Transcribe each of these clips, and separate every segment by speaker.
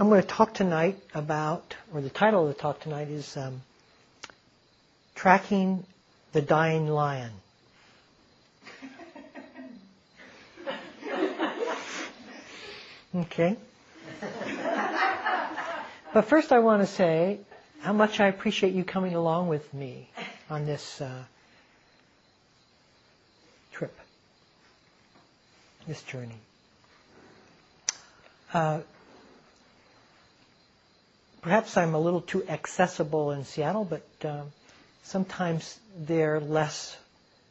Speaker 1: I'm going to talk tonight about, or the title of the talk tonight is um, Tracking the Dying Lion. Okay. But first, I want to say how much I appreciate you coming along with me on this uh, trip, this journey. Uh, perhaps I'm a little too accessible in Seattle, but uh, sometimes they're less,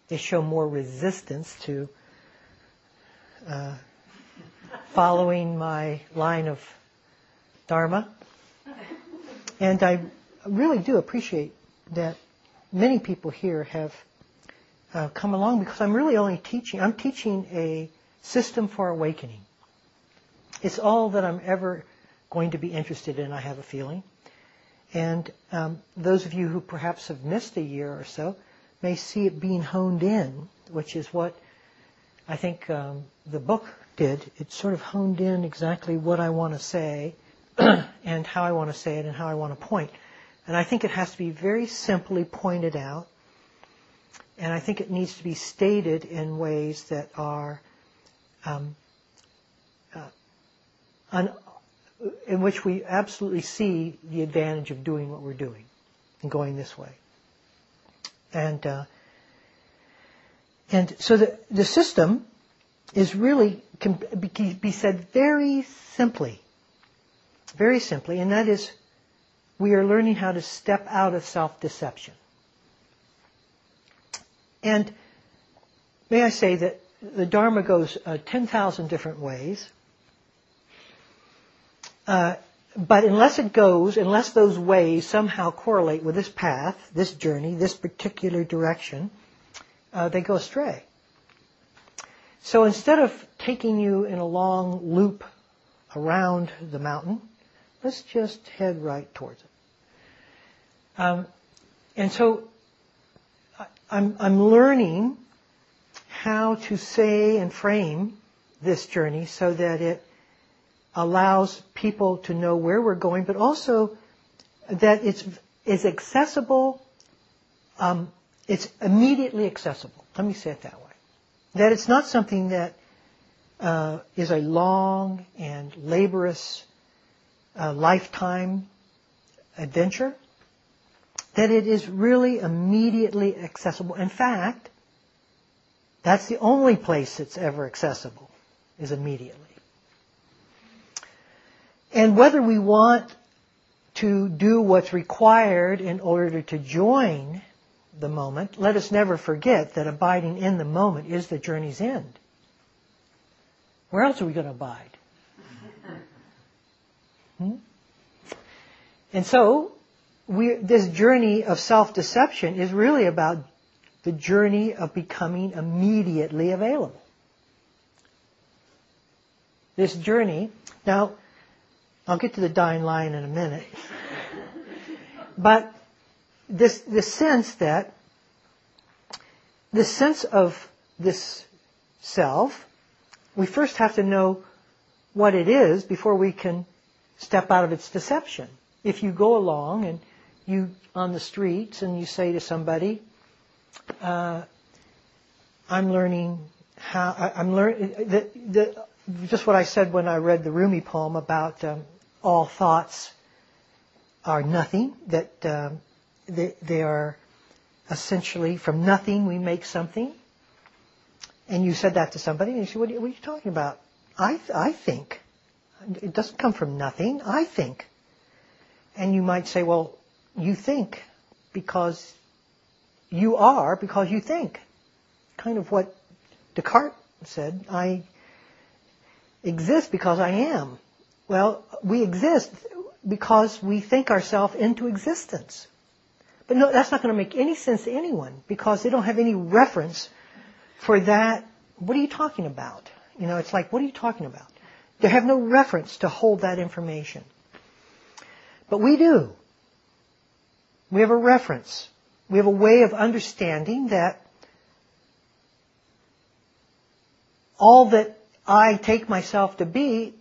Speaker 1: they show more resistance to uh, following my line of Dharma. And I really do appreciate that many people here have uh, come along because I'm really only teaching, I'm teaching a system for awakening. It's all that I'm ever going to be interested in, I have a feeling. And um, those of you who perhaps have missed a year or so may see it being honed in, which is what I think um, the book did. It sort of honed in exactly what I want to say and how I want to say it and how I want to point. And I think it has to be very simply pointed out. And I think it needs to be stated in ways that are um, uh, un- in which we absolutely see the advantage of doing what we're doing and going this way. And uh, and so the the system is really can be said very simply, very simply, and that is we are learning how to step out of self-deception. And may I say that the Dharma goes uh, 10,000 different ways. Uh, but unless it goes, unless those ways somehow correlate with this path, this journey, this particular direction, uh, they go astray. So instead of taking you in a long loop around the mountain, let's just head right towards it. Um, and so I'm, I'm learning how to say and frame this journey so that it allows people to know where we're going, but also that it's is accessible. Um, it's immediately accessible. Let me say it that way. That it's not something that uh, is a long and laborious uh, lifetime adventure. That it is really immediately accessible. In fact, that's the only place that's ever accessible, is immediately. And whether we want to do what's required in order to join the moment, let us never forget that abiding in the moment is the journey's end. Where else are we going to abide? Hmm? And so, we, this journey of self-deception is really about the journey of becoming immediately available. This journey, now, I'll get to the dying lion in a minute. but this, this sense that, the sense of this self, we first have to know what it is before we can step out of its deception. If you go along and you on the streets and you say to somebody, uh, "I'm learning how I, am learning the, the, just what I said when I read the Rumi poem about um, all thoughts are nothing, that um, they, they are essentially from nothing we make something. And you said that to somebody, and you said, what are you, what are you talking about? I, I think. It doesn't come from nothing. I think. And you might say, well, you think because you are because you think. Kind of what Descartes said. I exist because I am. Well, we exist because we think ourselves into existence. But no, that's not going to make any sense to anyone because they don't have any reference for that. What are you talking about? You know, it's like, what are you talking about? They have no reference to hold that information. But we do. We have a reference. We have a way of understanding that all that I take myself to be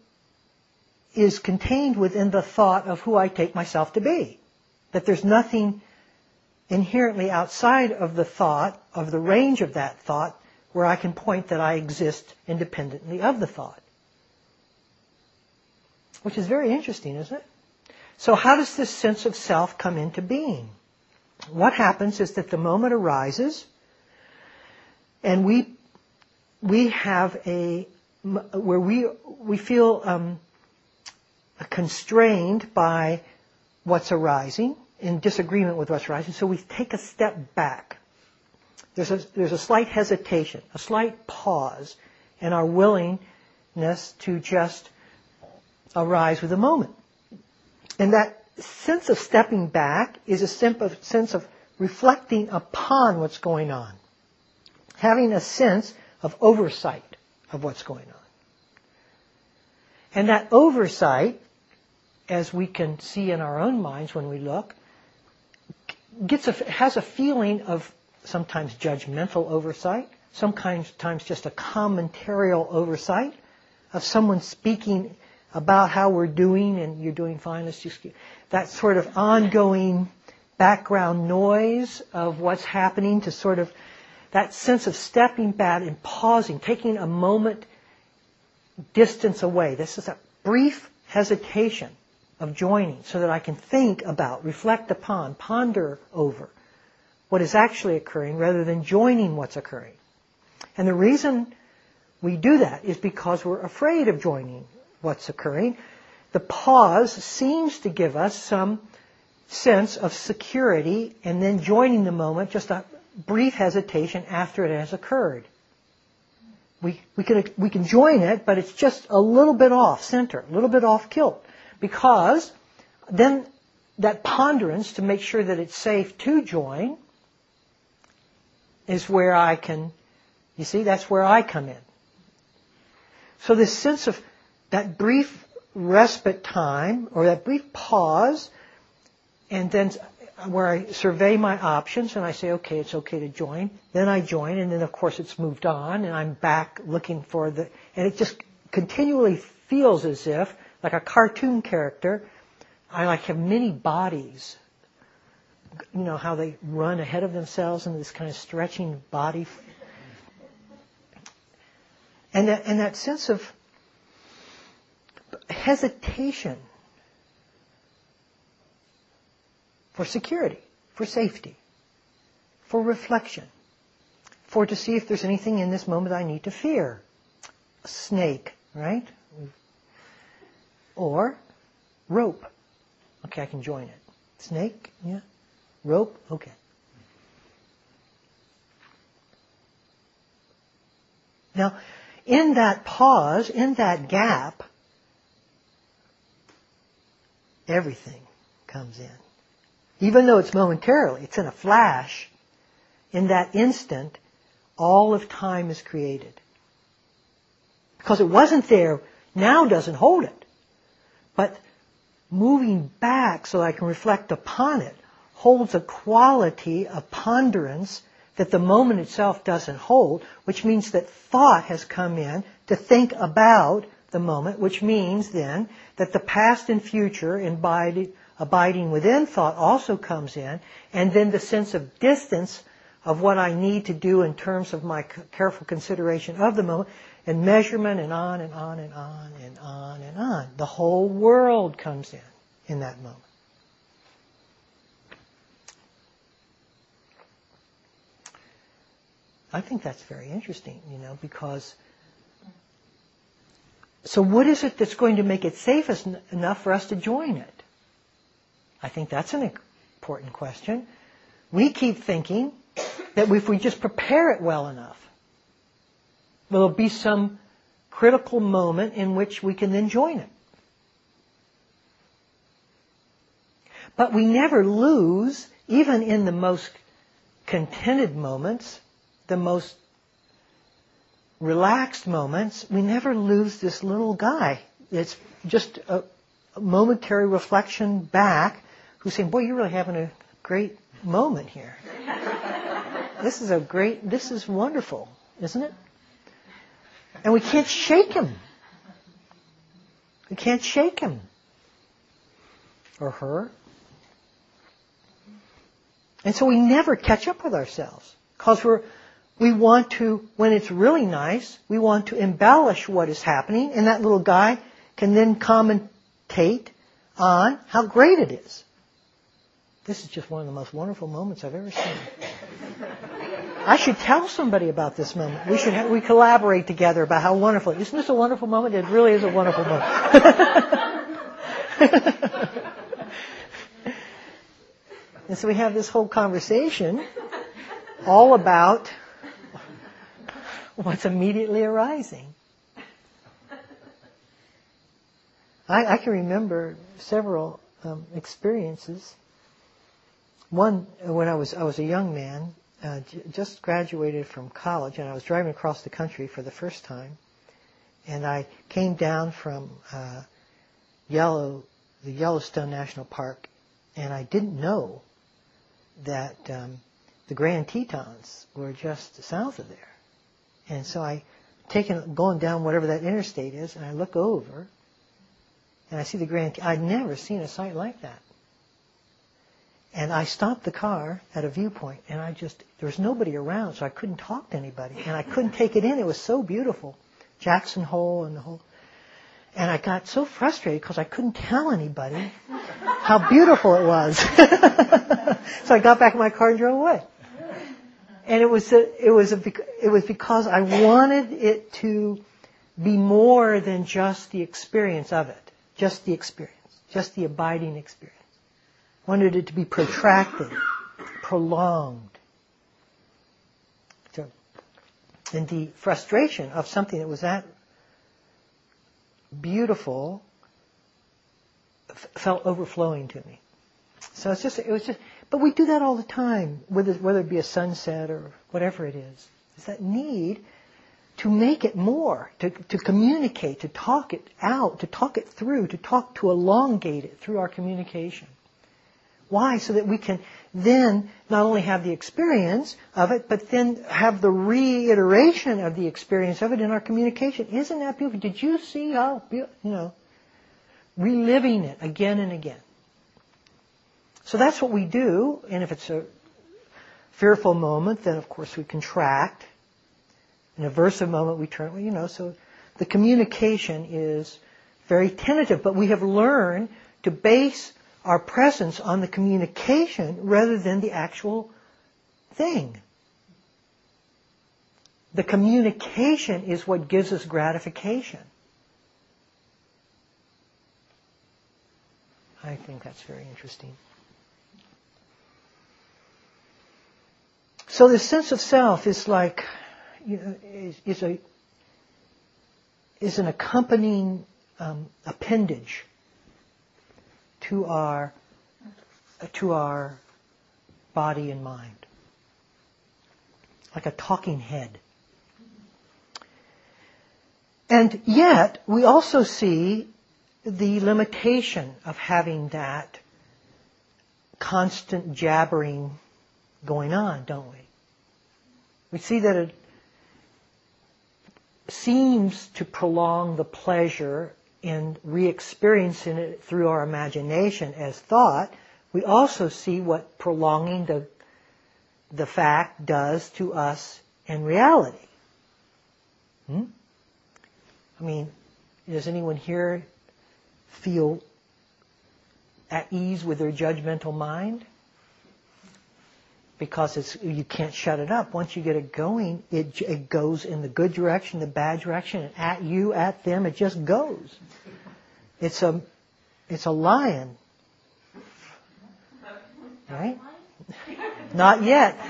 Speaker 1: is contained within the thought of who I take myself to be. That there's nothing inherently outside of the thought, of the range of that thought, where I can point that I exist independently of the thought. Which is very interesting, isn't it? So how does this sense of self come into being? What happens is that the moment arises, and we we have a where we we feel um, constrained by what's arising in disagreement with what's arising. So we take a step back. There's a there's a slight hesitation, a slight pause, in our willingness to just arise with the moment. And that sense of stepping back is a sense of reflecting upon what's going on. Having a sense of oversight of what's going on. And that oversight, as we can see in our own minds when we look, gets a, has a feeling of sometimes judgmental oversight, sometimes just a commentarial oversight of someone speaking about how we're doing and you're doing fine. Let's just that sort of ongoing background noise of what's happening to sort of that sense of stepping back and pausing, taking a moment distance away. This is a brief hesitation of joining so that I can think about, reflect upon, ponder over what is actually occurring rather than joining what's occurring. And the reason we do that is because we're afraid of joining what's occurring. The pause seems to give us some sense of security and then joining the moment, just a brief hesitation after it has occurred. We, we, can, we can join it, but it's just a little bit off center, a little bit off kilt. Because then that ponderance to make sure that it's safe to join is where I can, you see, that's where I come in. So this sense of that brief respite time or that brief pause and then where I survey my options and I say, okay, it's okay to join. Then I join and then of course it's moved on and I'm back looking for the, and it just continually feels as if, like a cartoon character, I like have many bodies. You know how they run ahead of themselves in this kind of stretching body. And that, and that sense of hesitation for security, for safety, for reflection, for to see if there's anything in this moment I need to fear. A snake, right? Or rope. Okay, I can join it. Snake, yeah. Rope, okay. Now, in that pause, in that gap, everything comes in. Even though it's momentarily, it's in a flash. In that instant, all of time is created. Because it wasn't there, now doesn't hold it. But moving back so I can reflect upon it holds a quality of ponderance that the moment itself doesn't hold, which means that thought has come in to think about the moment, which means then that the past and future abiding, abiding within thought also comes in, and then the sense of distance of what I need to do in terms of my careful consideration of the moment, and measurement, and on and on and on and on and on. The whole world comes in in that moment. I think that's very interesting, you know, because so what is it that's going to make it safe enough for us to join it? I think that's an important question. We keep thinking that if we just prepare it well enough, there'll be some critical moment in which we can then join it. But we never lose, even in the most contented moments, the most relaxed moments, we never lose this little guy. It's just a, a momentary reflection back who's saying, boy, you're really having a great moment here. this is a great, this is wonderful, isn't it? And we can't shake him. We can't shake him or her. And so we never catch up with ourselves because we're we want to, when it's really nice, we want to embellish what is happening, and that little guy can then commentate on how great it is. This is just one of the most wonderful moments I've ever seen. I should tell somebody about this moment. We should have, we collaborate together about how wonderful. Isn't this a wonderful moment? It really is a wonderful moment. and so we have this whole conversation all about what's immediately arising. I, I can remember several um, experiences. One when I was I was a young man, uh, j- just graduated from college, and I was driving across the country for the first time, and I came down from uh, Yellow, the Yellowstone National Park, and I didn't know that um, the Grand Tetons were just south of there. And so I taken going down whatever that interstate is, and I look over, and I see the Grand. I'd never seen a sight like that. And I stopped the car at a viewpoint, and I just there was nobody around, so I couldn't talk to anybody, and I couldn't take it in. It was so beautiful, Jackson Hole and the whole. And I got so frustrated because I couldn't tell anybody how beautiful it was. so I got back in my car and drove away and it was a, it was a, it was because I wanted it to be more than just the experience of it, just the experience, just the abiding experience. Wanted it to be protracted, prolonged. So, and the frustration of something that was that beautiful f- felt overflowing to me. So it's just, it was just, but we do that all the time, whether, whether it be a sunset or whatever it is. It's that need to make it more, to, to communicate, to talk it out, to talk it through, to talk, to elongate it through our communication. Why? So that we can then not only have the experience of it, but then have the reiteration of the experience of it in our communication. Isn't that beautiful? Did you see how, beautiful? you know, reliving it again and again. So that's what we do, and if it's a fearful moment, then of course we contract. In a aversive moment, we turn, you know, so the communication is very tentative, but we have learned to base our presence on the communication rather than the actual thing. The communication is what gives us gratification. I think that's very interesting. So the sense of self is like, you know, is, is a is an accompanying um, appendage to our to our body and mind, like a talking head. And yet, we also see the limitation of having that constant jabbering going on, don't we? We see that it seems to prolong the pleasure in re-experiencing it through our imagination as thought. We also see what prolonging the, the fact does to us in reality. Hmm? I mean, does anyone here feel at ease with their judgmental mind? Because it's you can't shut it up. Once you get it going, it it goes in the good direction, the bad direction, and at you, at them, it just goes. It's a it's a lion, right? Not yet.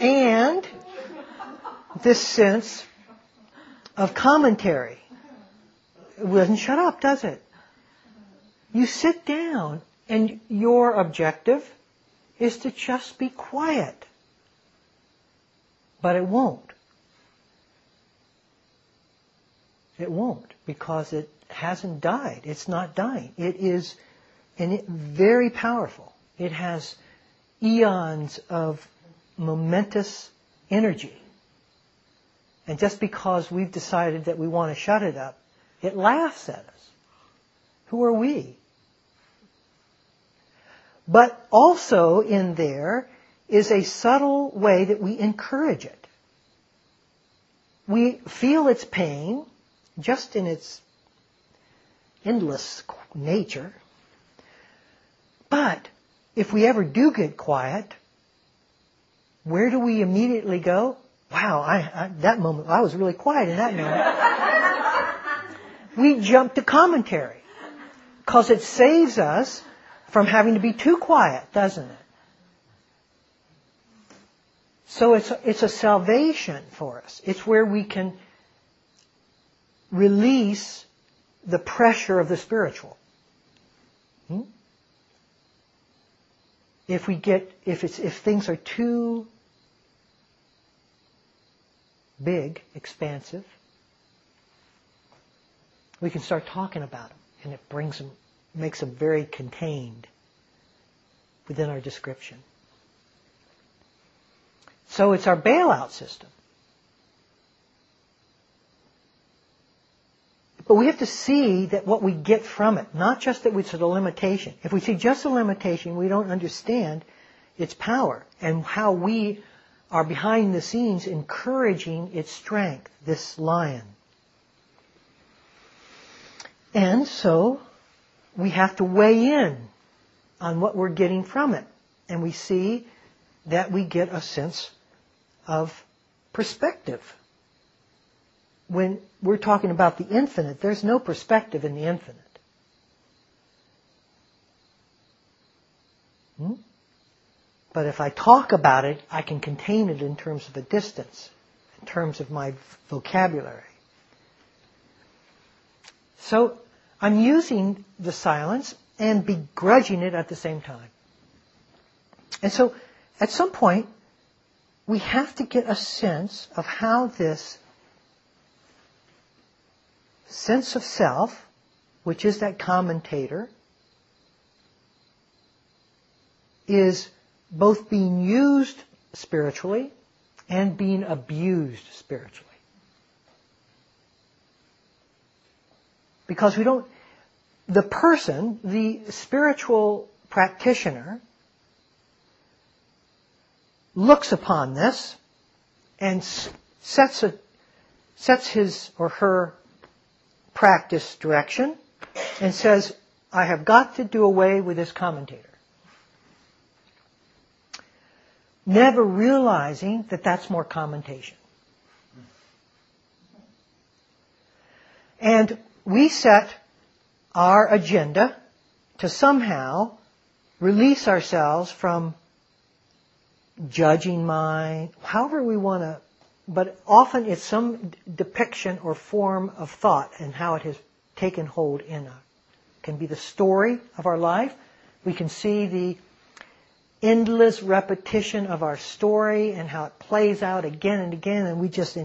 Speaker 1: and this sense of commentary it doesn't shut up, does it? You sit down and your objective is to just be quiet. But it won't. It won't because it hasn't died. It's not dying. It is and very powerful. It has eons of momentous energy. And just because we've decided that we want to shut it up, it laughs at us. Who are we? But also in there is a subtle way that we encourage it. We feel its pain just in its endless nature. But if we ever do get quiet, where do we immediately go? Wow, I, I, that moment, I was really quiet in that moment. we jump to commentary because it saves us from having to be too quiet, doesn't it? So it's, it's a salvation for us. It's where we can release the pressure of the spiritual. Hmm? If we get, if it's, if things are too big, expansive, we can start talking about them, and it brings them, makes them very contained within our description. So it's our bailout system. But we have to see that what we get from it, not just that it's a limitation. If we see just a limitation, we don't understand its power and how we are behind the scenes encouraging its strength, this lion. And so we have to weigh in on what we're getting from it. And we see that we get a sense of perspective. When we're talking about the infinite, there's no perspective in the infinite. Hmm? But if I talk about it, I can contain it in terms of a distance, in terms of my vocabulary. So I'm using the silence and begrudging it at the same time. And so at some point, we have to get a sense of how this sense of self, which is that commentator, is both being used spiritually and being abused spiritually. Because we don't, the person, the spiritual practitioner, looks upon this and sets, a, sets his or her practice direction and says, I have got to do away with this commentator. Never realizing that that's more commentation. And we set our agenda to somehow release ourselves from judging mind, however we want to, but often it's some depiction or form of thought and how it has taken hold in us. Can be the story of our life. We can see the endless repetition of our story and how it plays out again and again, and we just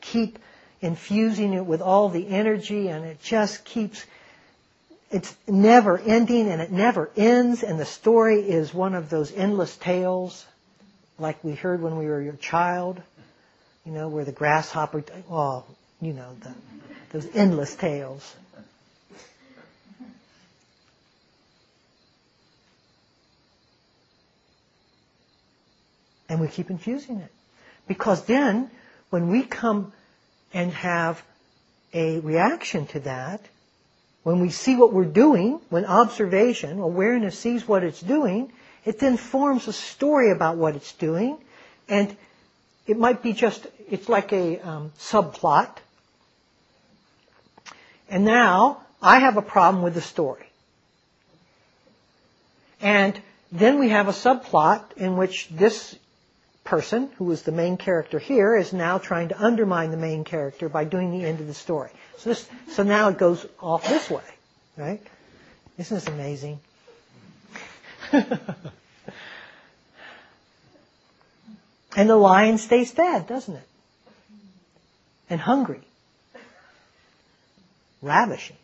Speaker 1: keep infusing it with all the energy, and it just keeps. It's never ending, and it never ends, and the story is one of those endless tales like we heard when we were a child, you know, where the grasshopper, oh, you know, the, those endless tales. And we keep infusing it. Because then, when we come and have a reaction to that, when we see what we're doing, when observation, awareness sees what it's doing, it then forms a story about what it's doing, and it might be just, it's like a um, subplot. And now I have a problem with the story. And then we have a subplot in which this person, who is the main character here, is now trying to undermine the main character by doing the end of the story. So, this, so now it goes off this way, right? Isn't this amazing? and the lion stays fed, doesn't it? And hungry. Ravishing.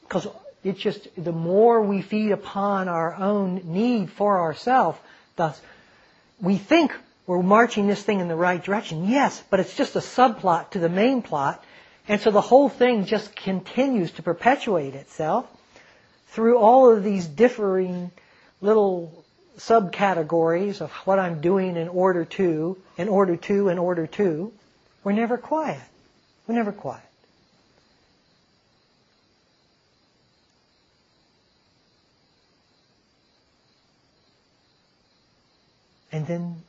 Speaker 1: Because it's just, the more we feed upon our own need for ourselves, thus, we think we're marching this thing in the right direction. Yes, but it's just a subplot to the main plot. And so the whole thing just continues to perpetuate itself through all of these differing little subcategories of what I'm doing in order to, in order to, in order to. We're never quiet. We're never quiet. And then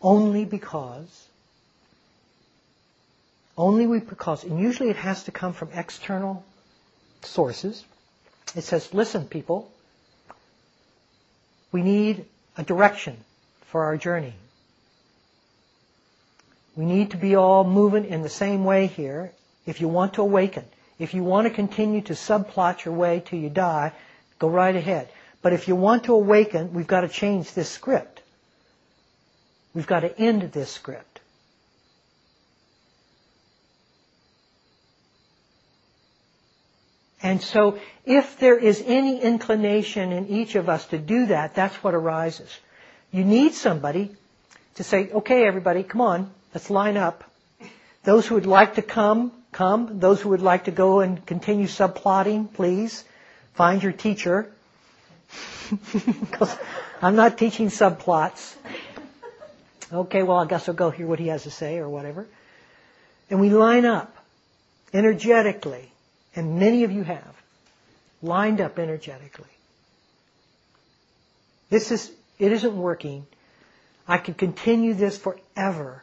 Speaker 1: only because, only because, and usually it has to come from external sources. It says, listen, people, we need a direction for our journey. We need to be all moving in the same way here if you want to awaken. If you want to continue to subplot your way till you die, go right ahead. But if you want to awaken, we've got to change this script. We've got to end this script. And so if there is any inclination in each of us to do that, that's what arises. You need somebody to say, okay, everybody, come on, let's line up. Those who would like to come, come. Those who would like to go and continue subplotting, please, find your teacher. Because I'm not teaching subplots. Okay, well, I guess I'll go hear what he has to say or whatever. And we line up energetically, and many of you have lined up energetically. This is, it isn't working. I could continue this forever,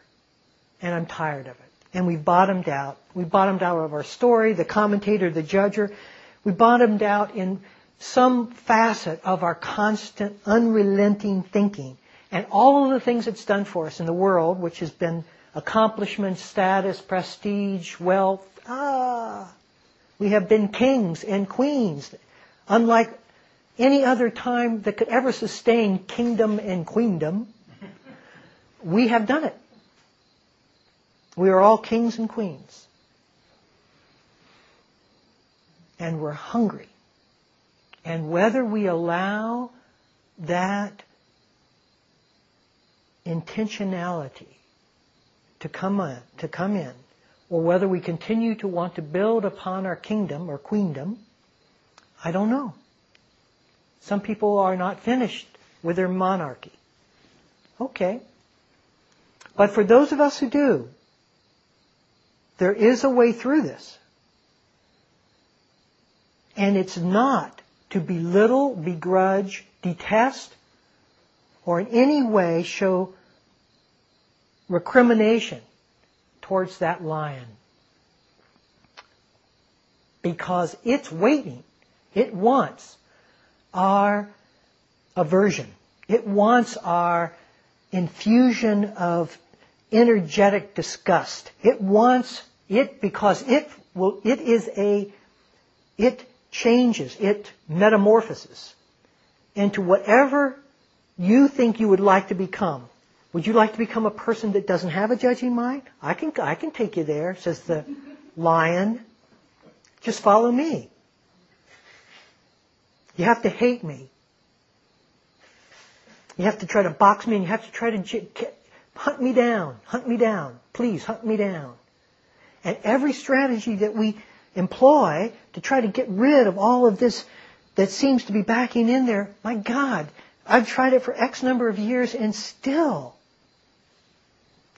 Speaker 1: and I'm tired of it. And we've bottomed out. We bottomed out of our story, the commentator, the judger. We bottomed out in some facet of our constant, unrelenting thinking and all of the things it's done for us in the world, which has been accomplishment, status, prestige, wealth. Ah, we have been kings and queens, unlike any other time that could ever sustain kingdom and queendom. We have done it. We are all kings and queens. And we're hungry. And whether we allow that intentionality to come to come in, or whether we continue to want to build upon our kingdom or queendom, I don't know. Some people are not finished with their monarchy. Okay. But for those of us who do, there is a way through this. And it's not to belittle, begrudge, detest, or in any way show recrimination towards that lion. Because it's waiting. It wants our aversion. It wants our infusion of energetic disgust. It wants it because it will, it is a, it changes, it metamorphoses into whatever you think you would like to become. Would you like to become a person that doesn't have a judging mind? I can, I can take you there, says the lion. Just follow me. You have to hate me. You have to try to box me and you have to try to hunt me down. Hunt me down. Please hunt me down. And every strategy that we employ to try to get rid of all of this that seems to be backing in there, my God, I've tried it for X number of years and still,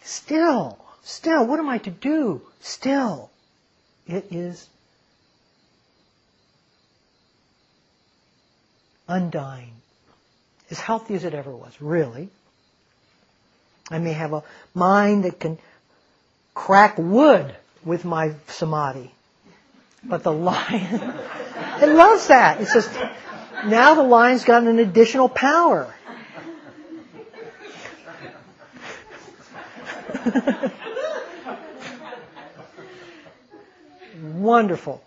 Speaker 1: still, still, what am I to do? Still, it is undying. As healthy as it ever was, really. I may have a mind that can crack wood with my samadhi. But the lion, it loves that. It says, now the lion's got an additional power. Wonderful.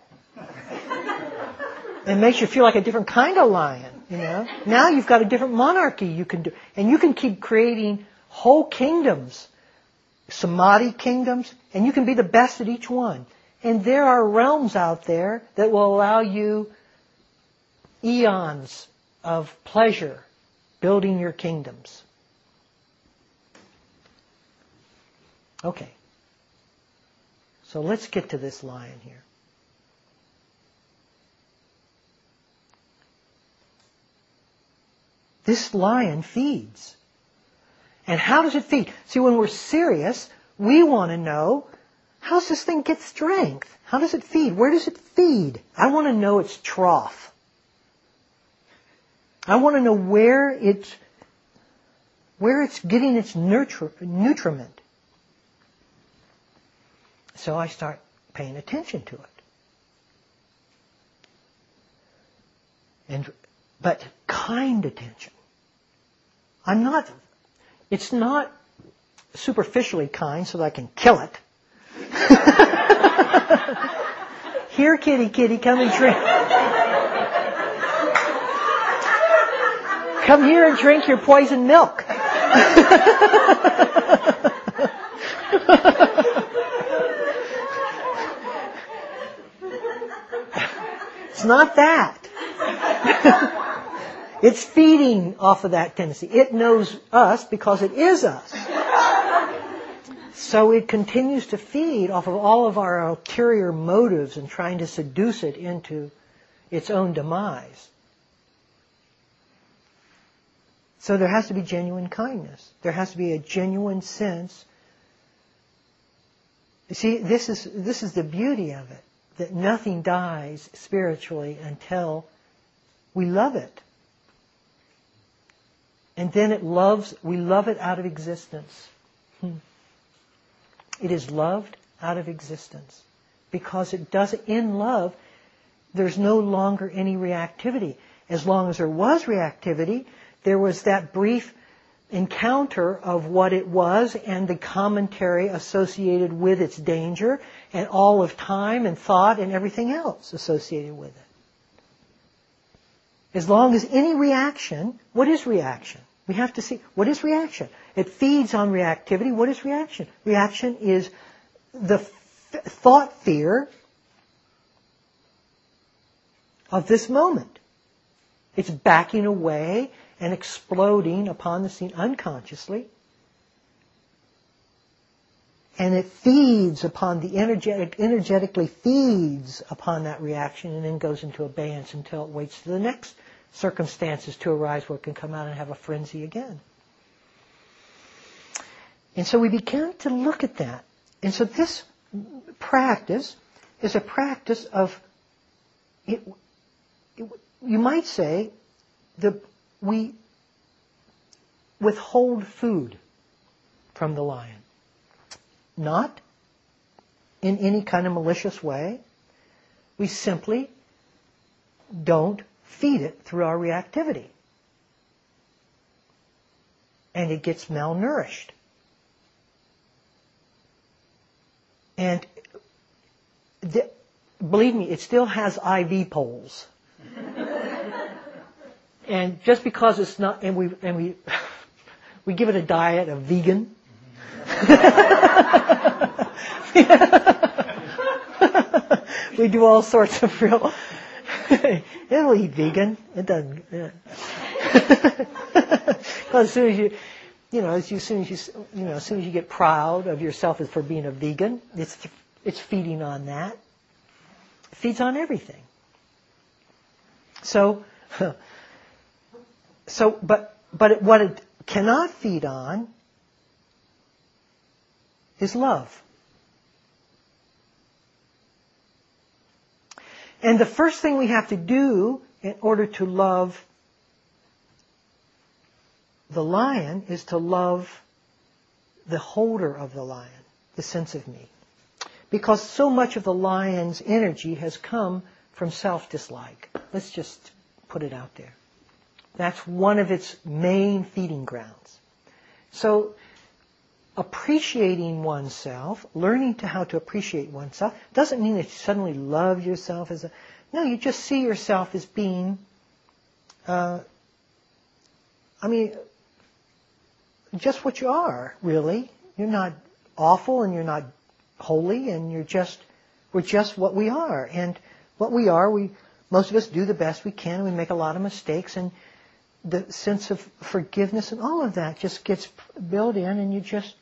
Speaker 1: It makes you feel like a different kind of lion, you know. Now you've got a different monarchy you can do, and you can keep creating whole kingdoms, samadhi kingdoms, and you can be the best at each one. And there are realms out there that will allow you eons of pleasure building your kingdoms. Okay. So let's get to this lion here. This lion feeds. And how does it feed? See, when we're serious, we want to know how does this thing get strength? How does it feed? Where does it feed? I want to know its trough. I want to know where it's where it's getting its nutri- nutriment. So I start paying attention to it. And but kind attention. I'm not it's not superficially kind so that I can kill it. Here, kitty, kitty, come and drink. Come here and drink your poison milk. it's not that. it's feeding off of that tendency. It knows us because it is us. So it continues to feed off of all of our ulterior motives and trying to seduce it into its own demise. So there has to be genuine kindness. There has to be a genuine sense. You see, this is, this is the beauty of it, that nothing dies spiritually until we love it. And then it loves, we love it out of existence. Hmm. It is loved out of existence. Because it does, in love, there's no longer any reactivity. As long as there was reactivity, there was that brief encounter of what it was and the commentary associated with its danger and all of time and thought and everything else associated with it. As long as any reaction, what is reaction? We have to see, what is reaction? It feeds on reactivity. What is reaction? Reaction is the thought fear of this moment. It's backing away and exploding upon the scene unconsciously. And it feeds upon the energetic, energetically feeds upon that reaction and then goes into abeyance until it waits for the next circumstances to arise where it can come out and have a frenzy again. And so we began to look at that. And so this practice is a practice of, it, it, you might say, the, we withhold food from the lion. Not in any kind of malicious way. We simply don't feed it through our reactivity. And it gets malnourished. And believe me, it still has IV poles. and just because it's not, and we, and we, we give it a diet of vegan. we do all sorts of real, it'll eat vegan. It doesn't, yeah. as soon as you, you know, as, you, as soon as you, you know, as soon as you get proud of yourself as for being a vegan, it's, it's feeding on that. It feeds on everything. So, so, but, but what it cannot feed on is love. And the first thing we have to do in order to love the lion is to love the holder of the lion, the sense of me. Because so much of the lion's energy has come from self-dislike. Let's just put it out there. That's one of its main feeding grounds. So appreciating oneself, learning to how to appreciate oneself, doesn't mean that you suddenly love yourself as a. No, you just see yourself as being. Uh, I mean, just what you are, really. You're not awful and you're not holy and you're just, we're just what we are. And what we are, we, most of us do the best we can. We make a lot of mistakes and the sense of forgiveness and all of that just gets built in and you just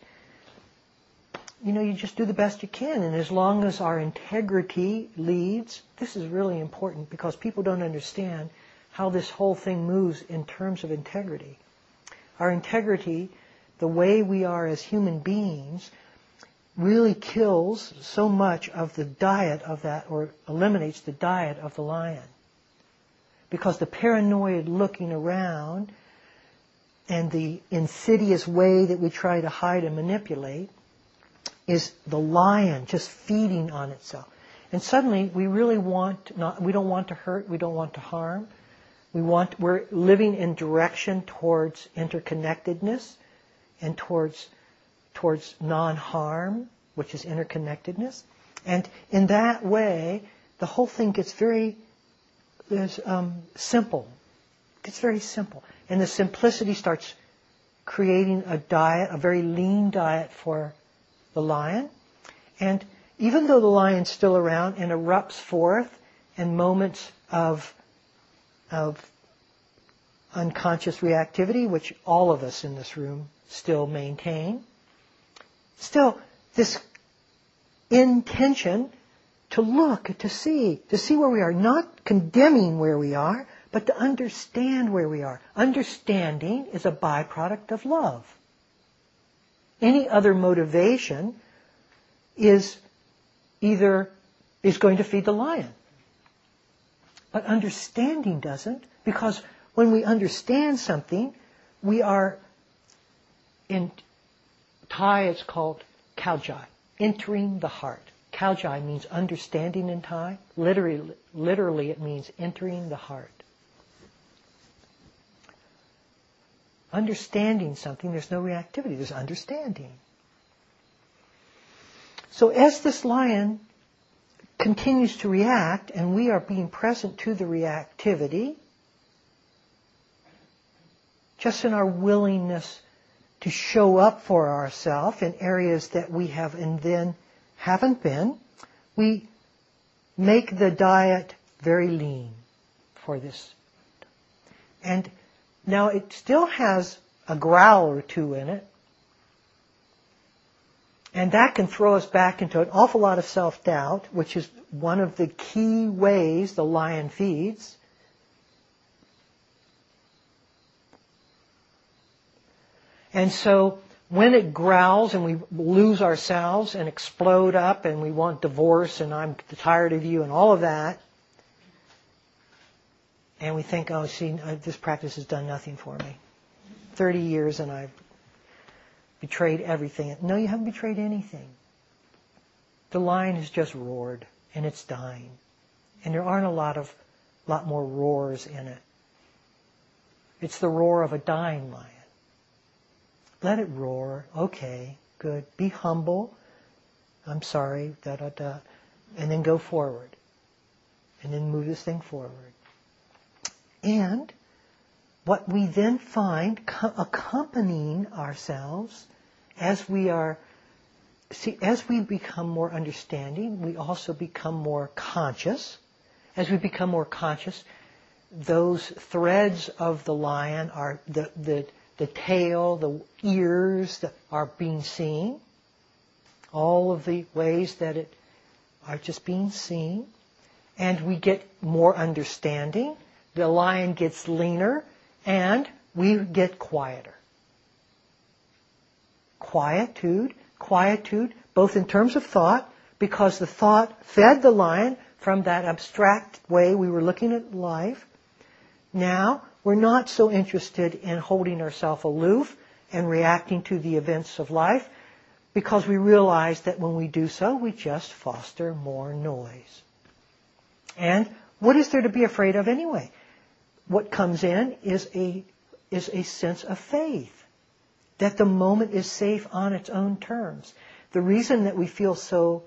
Speaker 1: you know, you just do the best you can. And as long as our integrity leads, this is really important because people don't understand how this whole thing moves in terms of integrity. Our integrity, the way we are as human beings, really kills so much of the diet of that, or eliminates the diet of the lion. Because the paranoid looking around and the insidious way that we try to hide and manipulate is the lion just feeding on itself. And suddenly we really want not, we don't want to hurt, we don't want to harm. We want, we're living in direction towards interconnectedness and towards, towards non-harm, which is interconnectedness. And in that way, the whole thing gets very um, simple. It gets very simple. And the simplicity starts creating a diet, a very lean diet for the lion. And even though the lion's still around and erupts forth in moments of, of unconscious reactivity, which all of us in this room still maintain, still this intention to look, to see, to see where we are, not condemning where we are, but to understand where we are. Understanding is a byproduct of love. Any other motivation is either is going to feed the lion. But understanding doesn't, because when we understand something, we are in Thai it's called kaujai, entering the heart. Kaujai means understanding in Thai. Literally, literally it means entering the heart. Understanding something, there's no reactivity, there's understanding. So as this lion continues to react and we are being present to the reactivity, just in our willingness to show up for ourselves in areas that we have and then haven't been, we make the diet very lean for this. And now it still has a growl or two in it. And that can throw us back into an awful lot of self-doubt, which is one of the key ways the lion feeds. And so when it growls and we lose ourselves and explode up and we want divorce and I'm tired of you and all of that, and we think, oh, see, uh, this practice has done nothing for me. 30 years and I've betrayed everything. No, you haven't betrayed anything. The lion has just roared and it's dying. And there aren't a lot of, lot more roars in it. It's the roar of a dying lion. Let it roar. Okay, good. Be humble. I'm sorry, da da da. And then go forward. And then move this thing forward. And what we then find co- accompanying ourselves as we are see as we become more understanding we also become more conscious. As we become more conscious those threads of the lion are the the, the tail the ears that are being seen. All of the ways that it are just being seen. And we get more understanding the lion gets leaner, and we get quieter. Quietude, quietude, both in terms of thought, because the thought fed the lion from that abstract way we were looking at life. Now, we're not so interested in holding ourselves aloof and reacting to the events of life because we realize that when we do so, we just foster more noise. And what is there to be afraid of anyway? What comes in is a, is a sense of faith. That the moment is safe on its own terms. The reason that we feel so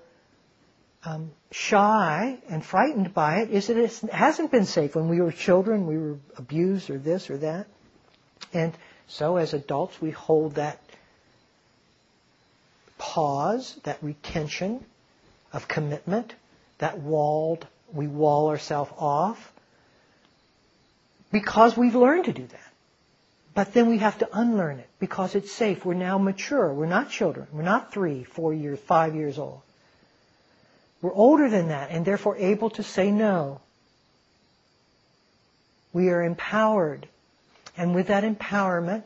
Speaker 1: um, shy and frightened by it is that it hasn't been safe. When we were children, we were abused or this or that. And so as adults, we hold that pause, that retention of commitment, that walled, we wall ourselves off because we've learned to do that. But then we have to unlearn it because it's safe. We're now mature. We're not children. We're not three, four years, five years old. We're older than that and therefore able to say no. We are empowered. And with that empowerment,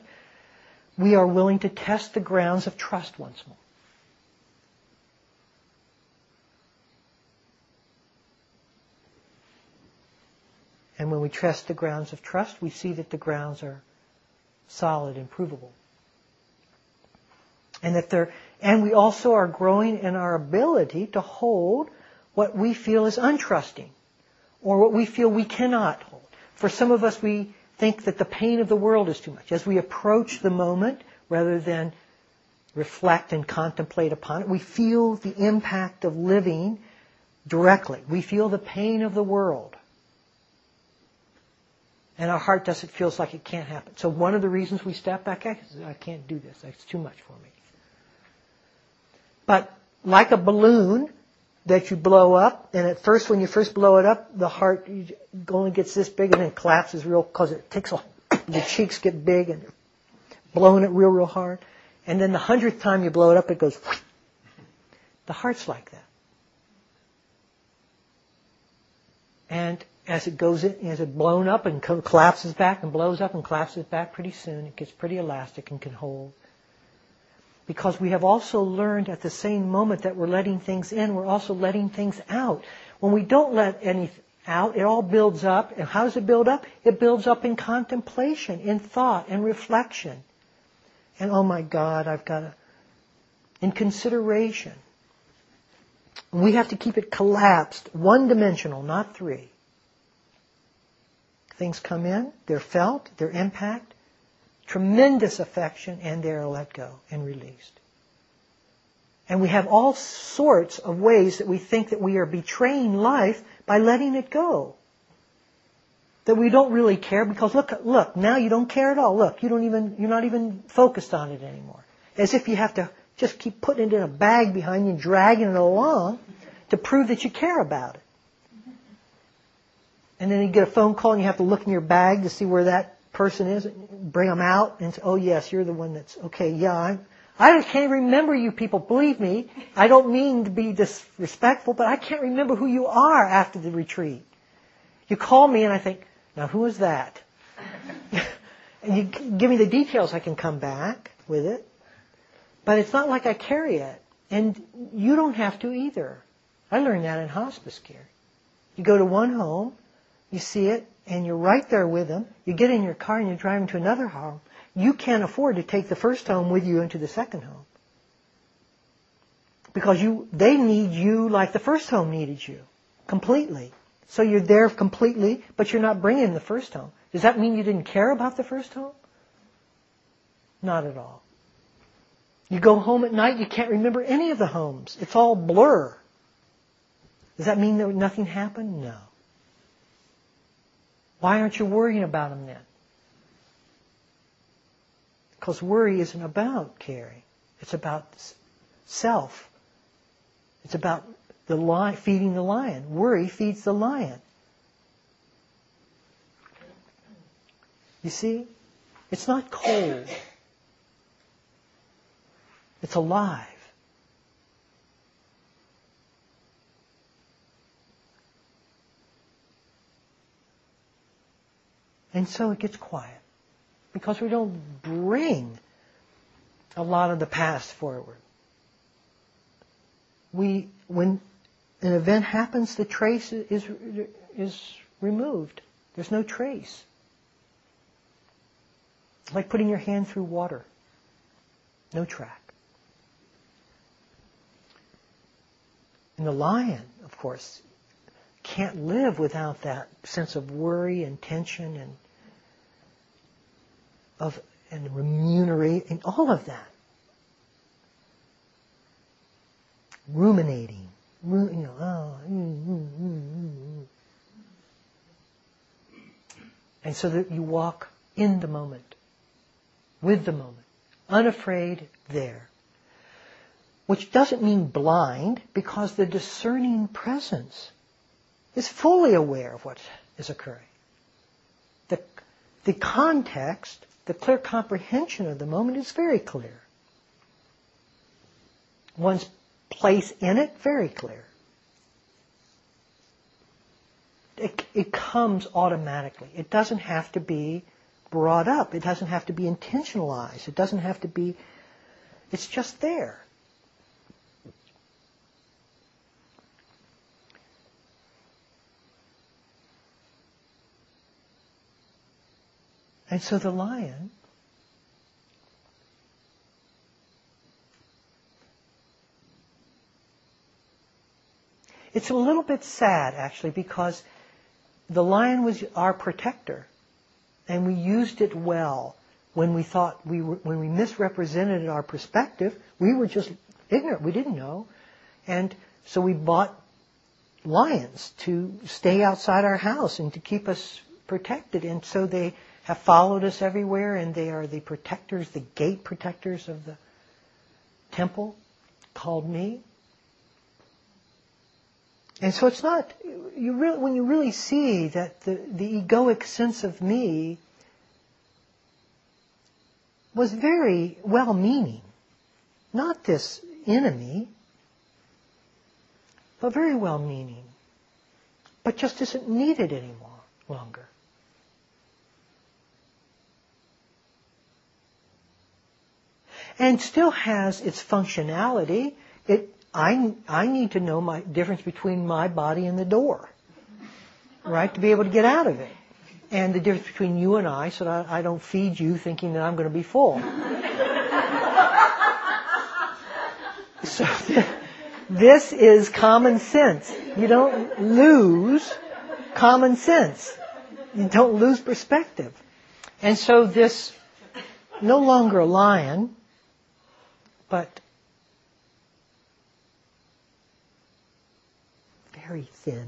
Speaker 1: we are willing to test the grounds of trust once more. And when we test the grounds of trust, we see that the grounds are solid and provable. And that they're, and we also are growing in our ability to hold what we feel is untrusting or what we feel we cannot hold. For some of us, we think that the pain of the world is too much. As we approach the moment, rather than reflect and contemplate upon it, we feel the impact of living directly. We feel the pain of the world and our heart doesn't feels like it can't happen. So one of the reasons we step back is I can't do this. It's too much for me. But like a balloon that you blow up, and at first when you first blow it up, the heart only gets this big and then collapses real because it takes a, the cheeks get big and blowing it real real hard, and then the hundredth time you blow it up, it goes. The heart's like that. And as it goes in, as it blown up and collapses back and blows up and collapses back pretty soon, it gets pretty elastic and can hold. Because we have also learned at the same moment that we're letting things in, we're also letting things out. When we don't let anything out, it all builds up. And how does it build up? It builds up in contemplation, in thought, and reflection. And oh my God, I've got to, in consideration. We have to keep it collapsed, one dimensional, not three. Things come in, they're felt, they're impact, tremendous affection, and they're let go and released. And we have all sorts of ways that we think that we are betraying life by letting it go. That we don't really care because look, look, now you don't care at all. Look, you don't even, you're not even focused on it anymore. As if you have to just keep putting it in a bag behind you and dragging it along to prove that you care about it. And then you get a phone call and you have to look in your bag to see where that person is, bring them out and say, oh yes, you're the one that's, okay, yeah, I'm, I can't remember you people, believe me. I don't mean to be disrespectful, but I can't remember who you are after the retreat. You call me and I think, now who is that? and you give me the details, I can come back with it. But it's not like I carry it. And you don't have to either. I learned that in hospice care. You go to one home, you see it, and you're right there with them. You get in your car and you're driving to another home. You can't afford to take the first home with you into the second home. Because you, they need you like the first home needed you. Completely. So you're there completely, but you're not bringing the first home. Does that mean you didn't care about the first home? Not at all. You go home at night, you can't remember any of the homes. It's all blur. Does that mean that nothing happened? No. Why aren't you worrying about them then? Because worry isn't about caring. It's about self. It's about the lion, feeding the lion. Worry feeds the lion. You see? It's not cold. It's alive. And so it gets quiet because we don't bring a lot of the past forward. We, when an event happens, the trace is, is removed. There's no trace. Like putting your hand through water. No track. And the lion, of course, can't live without that sense of worry and tension and of and remunerating all of that. Ruminating, you know, oh, mm, mm, mm, and so that you walk in the moment, with the moment, unafraid there. Which doesn't mean blind, because the discerning presence is fully aware of what is occurring. The, the context the clear comprehension of the moment is very clear. One's place in it, very clear. It, it comes automatically. It doesn't have to be brought up. It doesn't have to be intentionalized. It doesn't have to be, it's just there. And so the lion It's a little bit sad actually because the lion was our protector and we used it well when we thought we were, when we misrepresented our perspective, we were just ignorant. We didn't know. And so we bought lions to stay outside our house and to keep us protected. And so they have followed us everywhere, and they are the protectors, the gate protectors of the temple called me. And so it's not, you really, when you really see that the, the egoic sense of me was very well meaning, not this enemy, but very well meaning, but just isn't needed anymore longer. And still has its functionality. It, I, I need to know my difference between my body and the door, right, to be able to get out of it. And the difference between you and I so that I, don't feed you thinking that I'm going to be full. so this is common sense. You don't lose common sense. You don't lose perspective. And so this, no longer a lion, but very thin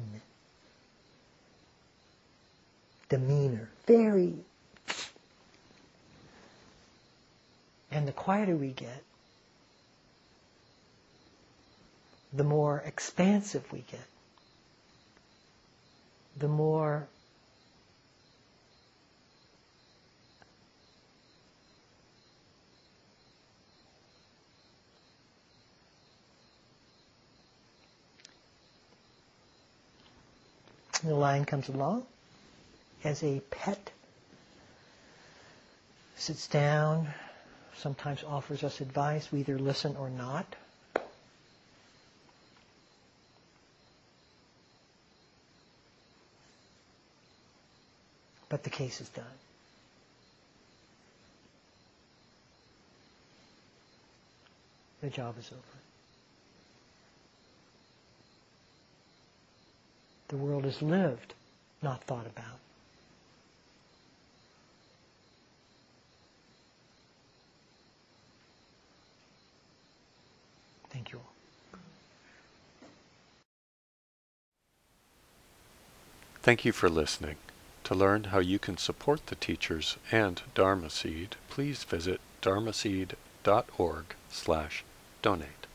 Speaker 1: demeanor, very. And the quieter we get, the more expansive we get, the more The lion comes along as a pet, sits down, sometimes offers us advice. We either listen or not. But the case is done. The job is over. The world is lived, not thought about. Thank you all.
Speaker 2: Thank you for listening. To learn how you can support the teachers and Dharma Seed, please visit dharmaseed.org slash donate.